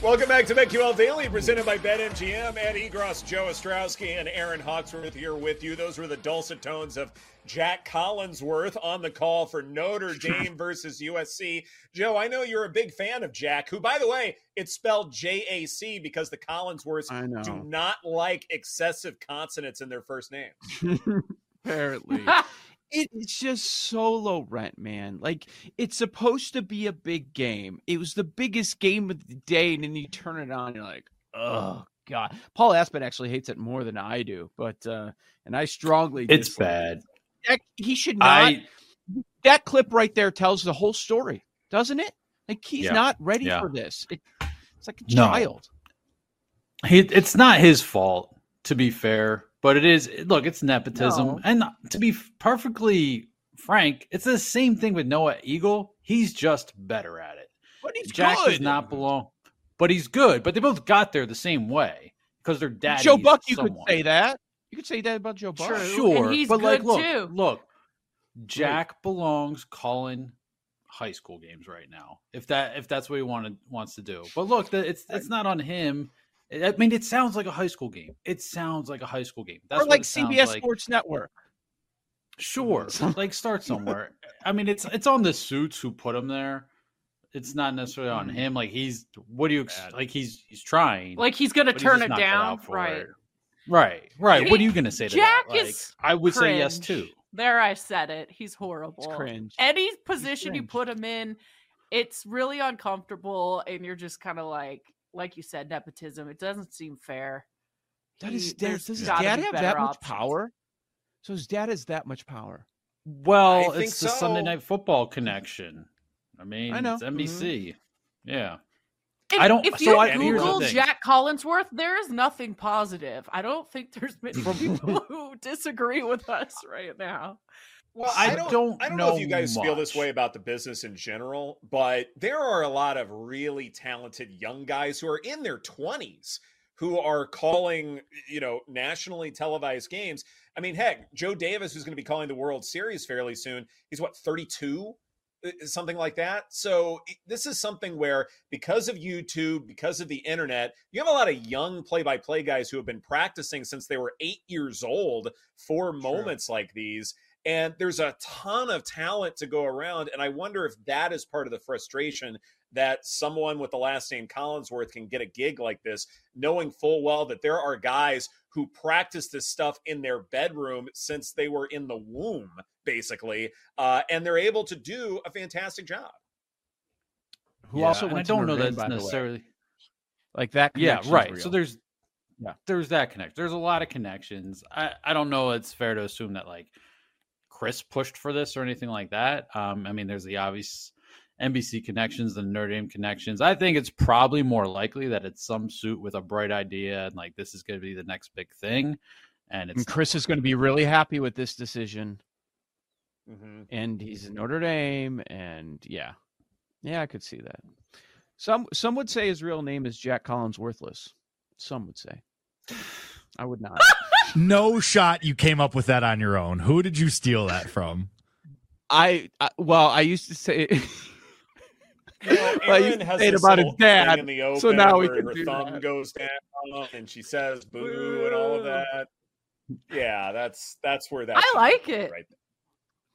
Welcome back to BetQL Daily, presented by BetMGM. Ed Egros, Joe Ostrowski, and Erin Hawksworth here with you. Those were the dulcet tones of Jack Collinsworth on the call for Notre Dame versus USC. Joe, I know you're a big fan of Jack, who, by the way, it's spelled J A C because the Collinsworths do not like excessive consonants in their first names. Apparently. It, it's just so low rent, man. Like it's supposed to be a big game. It was the biggest game of the day, and then you turn it on, and you're like, oh god. Paul Aspen actually hates it more than I do, but uh and I strongly It's bad. That, he should not. I that clip right there tells the whole story, doesn't it? Like he's Yeah. not ready Yeah. for this. It, it's like a No. child. he it's not his fault to be fair, but it is look, it's nepotism. No. And to be perfectly frank, it's the same thing with Noah Eagle. He's just better at it. But he's Jack good. does not belong, but he's good. But they both got there the same way because they're daddies. Joe Buck, you somewhat. could say that. You could say that about Joe Buck. True. Sure, And he's but like, look, too. look, Jack belongs calling high school games right now. If that if that's what he wanted wants to do, but look, the, it's it's not on him. I mean, it sounds like a high school game. It sounds like a high school game. That's or like it sounds CBS like. Sports Network. Sure, like start somewhere. I mean, it's it's on the suits who put him there. It's not necessarily on mm-hmm. him. Like he's what do you like? He's he's trying. Like he's gonna but he's turn it down, for right? it. Right, right. He- what are you gonna say to Jack that? Like, is I would say yes too. There, I said it. He's horrible. It's cringe. Any position you put him in, it's really uncomfortable, and you're just kind of like, like you said, nepotism. It doesn't seem fair. That is, He- does does his dad be have better that much power? So his dad has that much power. Well, I it's the Sunday. Night Football connection. I mean, I know. Mm-hmm. it's NBC. Yeah. If, I don't- If so you I- Google. Jack Collinsworth, there is nothing positive. I don't think there's many people who disagree with us right now. Well, I I don't, don't I don't know, if you guys feel this way about the business in general, but there are a lot of really talented young guys who are in their 20s who are calling, you know, nationally televised games. I mean, heck, Joe Davis, who's going to be calling the World Series fairly soon, he's what, 32? Uh, Something like that. So this is something where, because of YouTube, because of the internet, you have a lot of young play-by-play guys who have been practicing since they were eight years old for moments like these and there's a ton of talent to go around and i wonder if that is part of the frustration that someone with the last name collinsworth can get a gig like this knowing full well that there are guys who practice this stuff in their bedroom since they were in the womb basically uh, and they're able to do a fantastic job Who Yeah, also and went I don't know Notre Dame, that's by the way. necessarily. like that. Yeah, right. real. So there's Yeah. there's that connection. There's a lot of connections. I I don't know. It's fair to assume that like Chris pushed for this or anything like that. Um, I mean, there's the obvious NBC connections, the Notre Dame connections. I think it's probably more likely that it's some suit with a bright idea and like this is going to be the next big thing. And it's and Chris is going to be really happy with this decision. mm-hmm. and he's in Notre Dame, and yeah, yeah, I could see that. Some some would say his real name is Jack Collins Worthless. Some would say. I would not. No shot you came up with that on your own. Who did you steal that from? I, I well, I used to say. Well, Well, has this about his dad, in the open so now we can her do thumb that. goes down and she says boo and all of that. Yeah, that's that's where that. I like it. Right.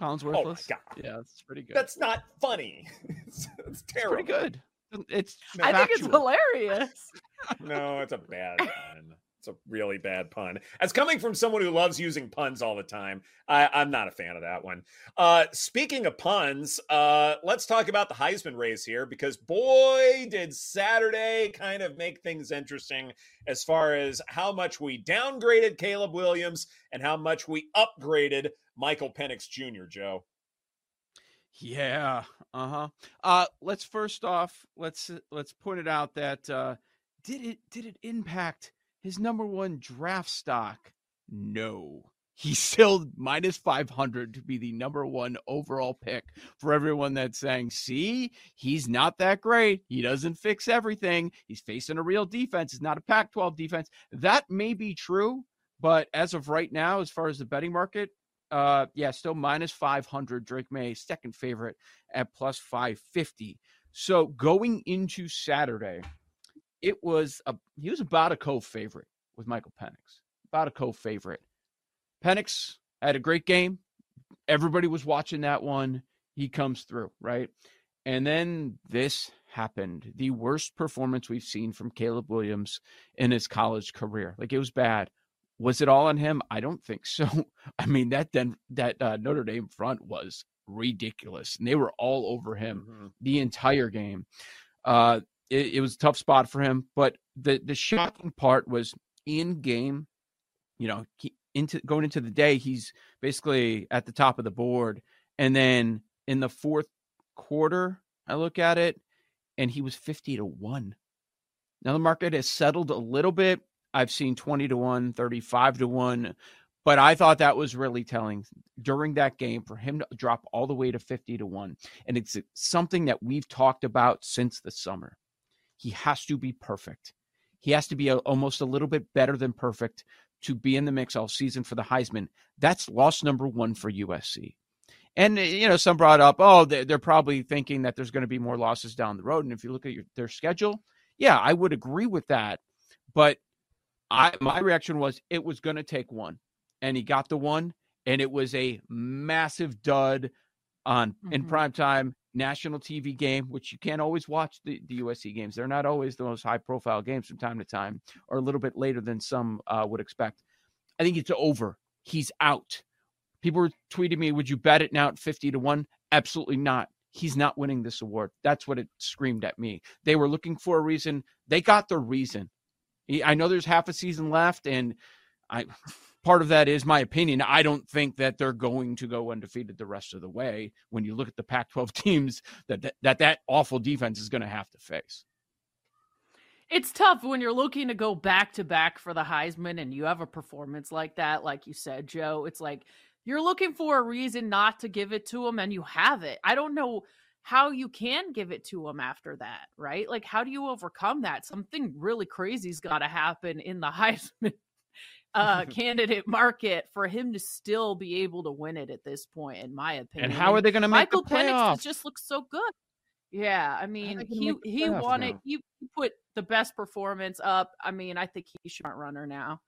Collins Oh my Worthless. God. Yeah, it's pretty good. That's not funny. it's, it's It's terrible. pretty good. It's. I think it's hilarious. No, it's a bad one. It's a really bad pun. As coming from someone who loves using puns all the time, I, am not a fan of that one. Uh, speaking of puns, uh, let's talk about the Heisman race here because boy, did Saturday kind of make things interesting as far as how much we downgraded Caleb Williams and how much we upgraded Michael Penix Jr., Joe. Yeah. Uh-huh. Uh let's first off, let's let's point it out that uh did it did it impact his number 1 draft stock? No. He's still minus 500 to be the number one overall pick for everyone that's saying, see, he's not that great. He doesn't fix everything. He's facing a real defense. It's not a Pac 12 defense. That may be true, but as of right now, as far as the betting market, uh, yeah, still minus 500. Drake Maye, second favorite at plus 550. So going into Saturday, it was a he was about a co-favorite with Michael Penix. About a co-favorite. Penix had a great game. Everybody was watching that one. He comes through, right? And then this happened. The worst performance we've seen from Caleb Williams in his college career. Like it was bad. Was it all on him? I don't think so. I mean, that then that uh, Notre Dame front was ridiculous, and they were all over him mm-hmm. the entire game. Uh, it, it was a tough spot for him, but the the shocking part was in game. You know, he, into going into the day, he's basically at the top of the board, and then in the fourth quarter, I look at it, and he was fifty to one. Now the market has settled a little bit. I've seen 20 to 1, 35 to 1. But I thought that was really telling during that game for him to drop all the way to 50 to 1. And it's something that we've talked about since the summer. He has to be perfect. He has to be a, almost a little bit better than perfect to be in the mix all season for the Heisman. That's loss number one for USC. And you know, some brought up, oh, they're, probably thinking that there's going to be more losses down the road. And if you look at your, their schedule, yeah, I would agree with that. But I my reaction was it was going to take one, and he got the one, and it was a massive dud on mm-hmm. in prime time national TV game, which you can't always watch the, the USC games. They're not always the most high profile games from time to time, or a little bit later than some uh, would expect. I think it's over. He's out. People were tweeting me, "Would you bet it now at fifty to one?" Absolutely not. He's not winning this award. That's what it screamed at me. They were looking for a reason. They got the reason. I know there's half a season left, and I part of that is my opinion. I don't think that they're going to go undefeated the rest of the way. When you look at the Pac-12 teams that that that, awful defense is going to have to face. It's tough when you're looking to go back to back for the Heisman and you have a performance like that, like you said, Joe. It's like you're looking for a reason not to give it to him, and you have it. I don't know how you can give it to him after that, right? Like, how do you overcome that? Something really crazy's got to happen in the Heisman uh, candidate market for him to still be able to win it at this point, in my opinion. And how are they going to make Michael the playoffs? Penix just looks so good. Yeah, I mean, he he wanted now? He put the best performance up. I mean, I think he's front runner now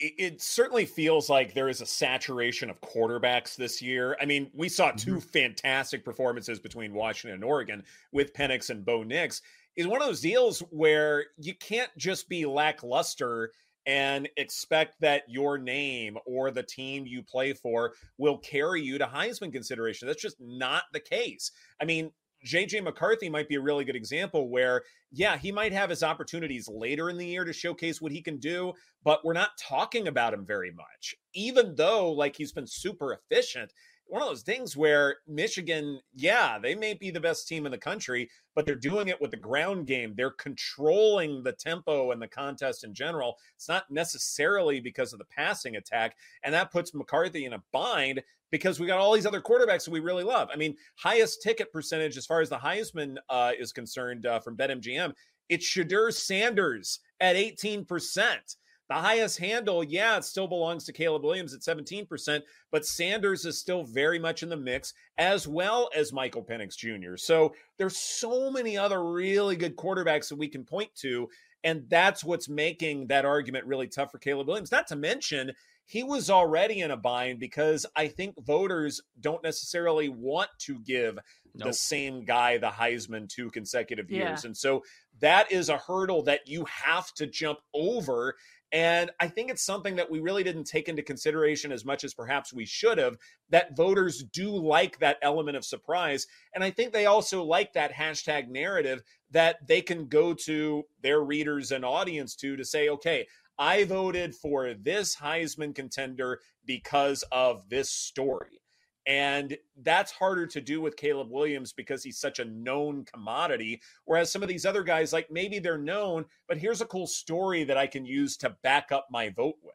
it, certainly feels like there is a saturation of quarterbacks this year. I mean, we saw 2 mm-hmm. fantastic performances between Washington and Oregon with Penix and Bo Nix. Is one of those deals where you can't just be lackluster and expect that your name or the team you play for will carry you to Heisman consideration. That's just not the case. I mean, JJ McCarthy might be a really good example where, yeah, he might have his opportunities later in the year to showcase what he can do, but we're not talking about him very much. Even though, like, he's been super efficient, one of those things where Michigan, yeah, they may be the best team in the country, but they're doing it with the ground game. They're controlling the tempo and the contest in general. It's not necessarily because of the passing attack. And that puts McCarthy in a bind because we got all these other quarterbacks that we really love. I mean, highest ticket percentage as far as the Heisman uh, is concerned uh, from BetMGM, it's Shedeur Sanders at 18%. The highest handle, yeah, it still belongs to Caleb Williams at 17%, but Sanders is still very much in the mix, as well as Michael Penix Jr. So there's so many other really good quarterbacks that we can point to. And that's what's making that argument really tough for Caleb Williams. Not to mention, he was already in a bind because I think voters don't necessarily want to give the same guy the Heisman two consecutive Yeah. years. And so that is a hurdle that you have to jump over. And I think it's something that we really didn't take into consideration as much as perhaps we should have. That voters do like that element of surprise. And I think they also like that hashtag narrative that they can go to their readers and audience to to say, okay, I voted for this Heisman contender because of this story. And that's harder to do with Caleb Williams because he's such a known commodity. Whereas some of these other guys, like maybe they're known, but here's a cool story that I can use to back up my vote with.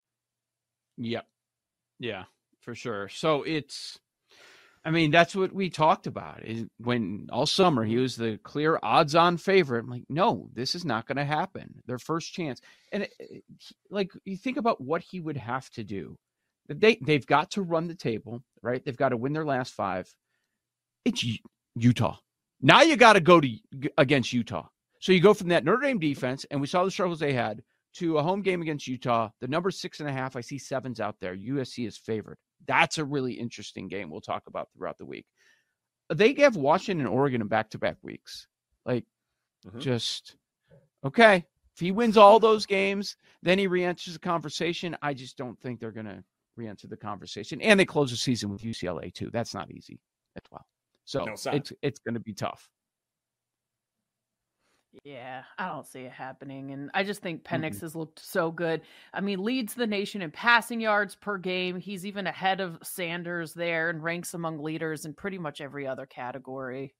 Yep. Yeah, for sure. So it's I mean, that's what we talked about. Is when all summer he mm-hmm. was the clear odds on favorite. I'm like, no, this is not going to happen. Their first chance. And eh, it, it- like you think about what he would have to do. They they've got to run the table, right? They've got to win their last 5. It's Utah. Now you got to go to against Utah. So you go from that Notre Dame defense, and we saw the struggles they had, to a home game against Utah. The number six and a half, I see sevens out there. USC is favored. That's a really interesting game we'll talk about throughout the week. They have Washington and Oregon in back to back weeks. Like, Mhm. just okay. If he wins all those games, then he re enters the conversation. I just don't think they're going to re enter the conversation. And they close the season with UCLA, too. That's not easy as well. So No, it's, it's going to be tough. Yeah, I don't see it happening. And I just think Penix has looked so good. I mean, leads the nation in passing yards per game. He's even ahead of Sanders there and ranks among leaders in pretty much every other category.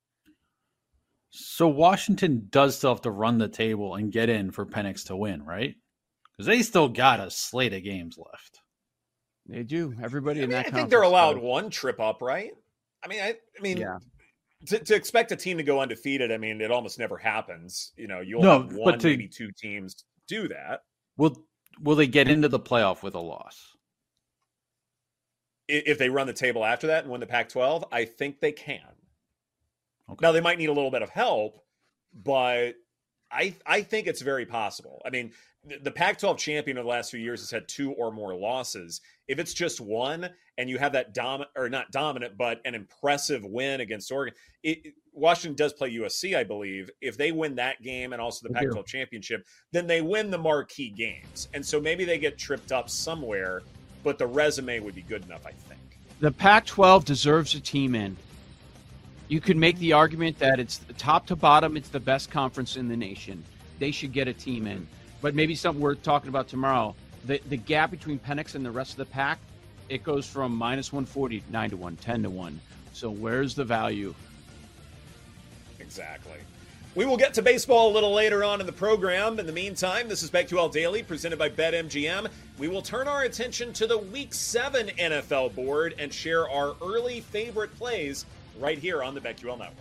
So Washington does still have to run the table and get in for Penix to win, right? Because they still got a slate of games left. They do. Everybody I in mean, that I think they're allowed does. one trip up, right? I mean, I, I mean, Yeah. To, to expect a team to go undefeated, I mean, it almost never happens. You know, you'll No, have one, to- maybe two teams do that. Will Will they get into the playoff with a loss? If they run the table after that and win the Pac-12, I think they can. Okay. Now they might need a little bit of help, but I I think it's very possible. I mean, the, the Pac-12 champion of the last few years has had two or more losses. If it's just one, and you have that dom or not dominant, but an impressive win against Oregon, it, Washington does play USC, I believe. If they win that game and also the Pac-12 championship, then they win the marquee games, and so maybe they get tripped up somewhere. But the resume would be good enough, I think. The Pac 12 deserves a team in. You could make the argument that it's top to bottom, it's the best conference in the nation. They should get a team in. But maybe something we're talking about tomorrow. The, the gap between Penix and the rest of the pack, it goes from minus 140 to 9 to 1, 10 to 1. So where's the value? Exactly. We will get to baseball a little later on in the program. In the meantime, this is BetQL Daily presented by BetMGM. We will turn our attention to the Week 7 NFL board and share our early favorite plays right here on the BetQL Network.